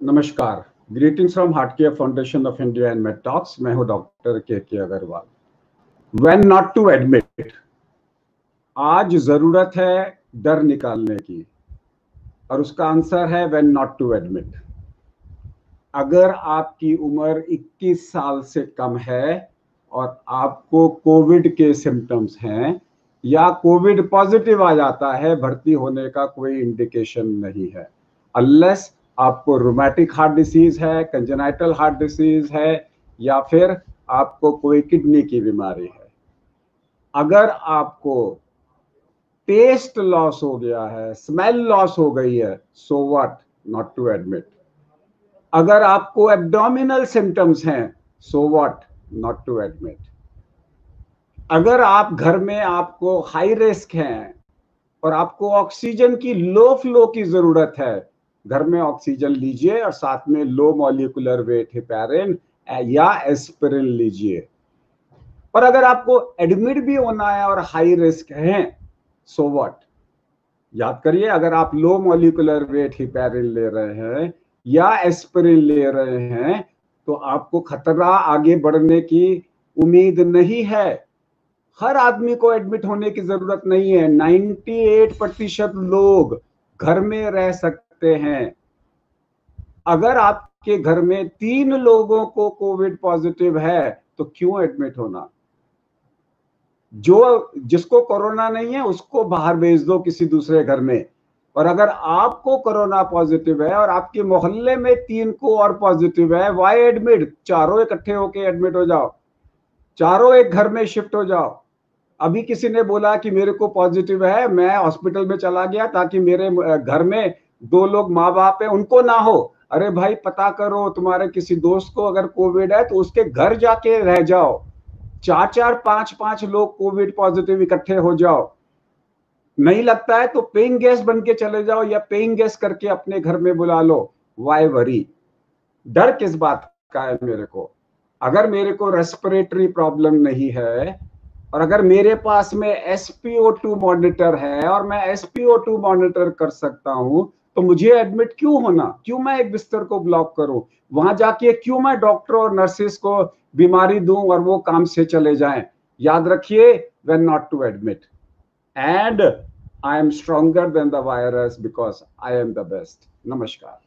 नमस्कार। Greetings from Heart Care Foundation of India and Medtalks मैं हूँ doctor K K Agarwal when not to admit आज ज़रूरत है डर निकालने की, और उसका आंसर है व्हेन नॉट टू एडमिट अगर आपकी उम्र 21 साल से कम है और आपको कोविड के सिम्टम्स हैं, या कोविड पॉजिटिव आ जाता है, भर्ती होने का कोई इंडिकेशन नहीं है। अनलेस आपको रोमैटिक हार्ट डिसीज है कंजेनाइटल हार्ट डिसीज है, या फिर आपको कोई किडनी की बीमारी है। अगर आपको टेस्ट लॉस हो गया है स्मेल लॉस हो गई है so what not to admit अगर आपको एब्डोमिनल सिम्टम्स हैं so what not to admit अगर आप घर में आपको हाई रिस्क हैं और आपको ऑक्सीजन की लो फ्लो की ज़रूरत है घर में ऑक्सीजन लीजिए और साथ में लो मॉलिकुलर वेट हिपैरिन या एस्पिरिन लीजिए। पर अगर आपको एडमिट भी होना है और हाई रिस्क है सो व्हाट याद करिए, अगर आप लो मॉलिकुलर वेट हिपैरिन ले रहे हैं या एस्पिरिन ले रहे हैं तो आपको खतरा आगे बढ़ने की उम्मीद नहीं है। हर आदमी को एडमिट होने की ज़रूरत नहीं है। 98 प्रतिशत लोग घर में रह सकते सकते हैं। अगर आपके घर में तीन लोगों को कोविड पॉजिटिव है तो क्यों एडमिट होना? जो, जिसको कोरोना नहीं है, उसको बाहर भेज दो किसी दूसरे घर में। और अगर आपको कोरोना पॉजिटिव है और आपके मोहल्ले में तीन को और पॉजिटिव है वाई एडमिट चारों इकट्ठे होके एडमिट हो जाओ। चारों एक घर में शिफ्ट हो जाओ। अभी किसी ने बोला कि मेरे को पॉजिटिव है, मैं हॉस्पिटल में चला गया ताकि मेरे घर में दो लोग माँ बाप है, उनको ना हो। अरे भाई, पता करो, तुम्हारे किसी दोस्त को अगर कोविड है तो उसके घर जाके रह जाओ। चार चार पाँच पाँच लोग कोविड पॉजिटिव इकट्ठे हो जाओ। नहीं लगता है तो पेइंग गेस्ट बन के चले जाओ या पेइंग गेस्ट करके अपने घर में बुला लो। Y worry. डर किस बात का है मेरे को? अगर मेरे को रेस्पिरेटरी प्रॉब्लम नहीं है और अगर मेरे पास में एसपीओ टू मॉनिटर है और मैं एसपीओ टू मॉनिटर कर सकता हूँ तो मुझे एडमिट क्यों होना? क्यों मैं एक बिस्तर को ब्लॉक करूँ? वहाँ जाके क्यों मैं डॉक्टर और नर्सेस को बीमारी दूँ और वो काम से चले जाएँ? याद रखिए when not to admit and I am stronger than the virus because I am the best नमस्कार।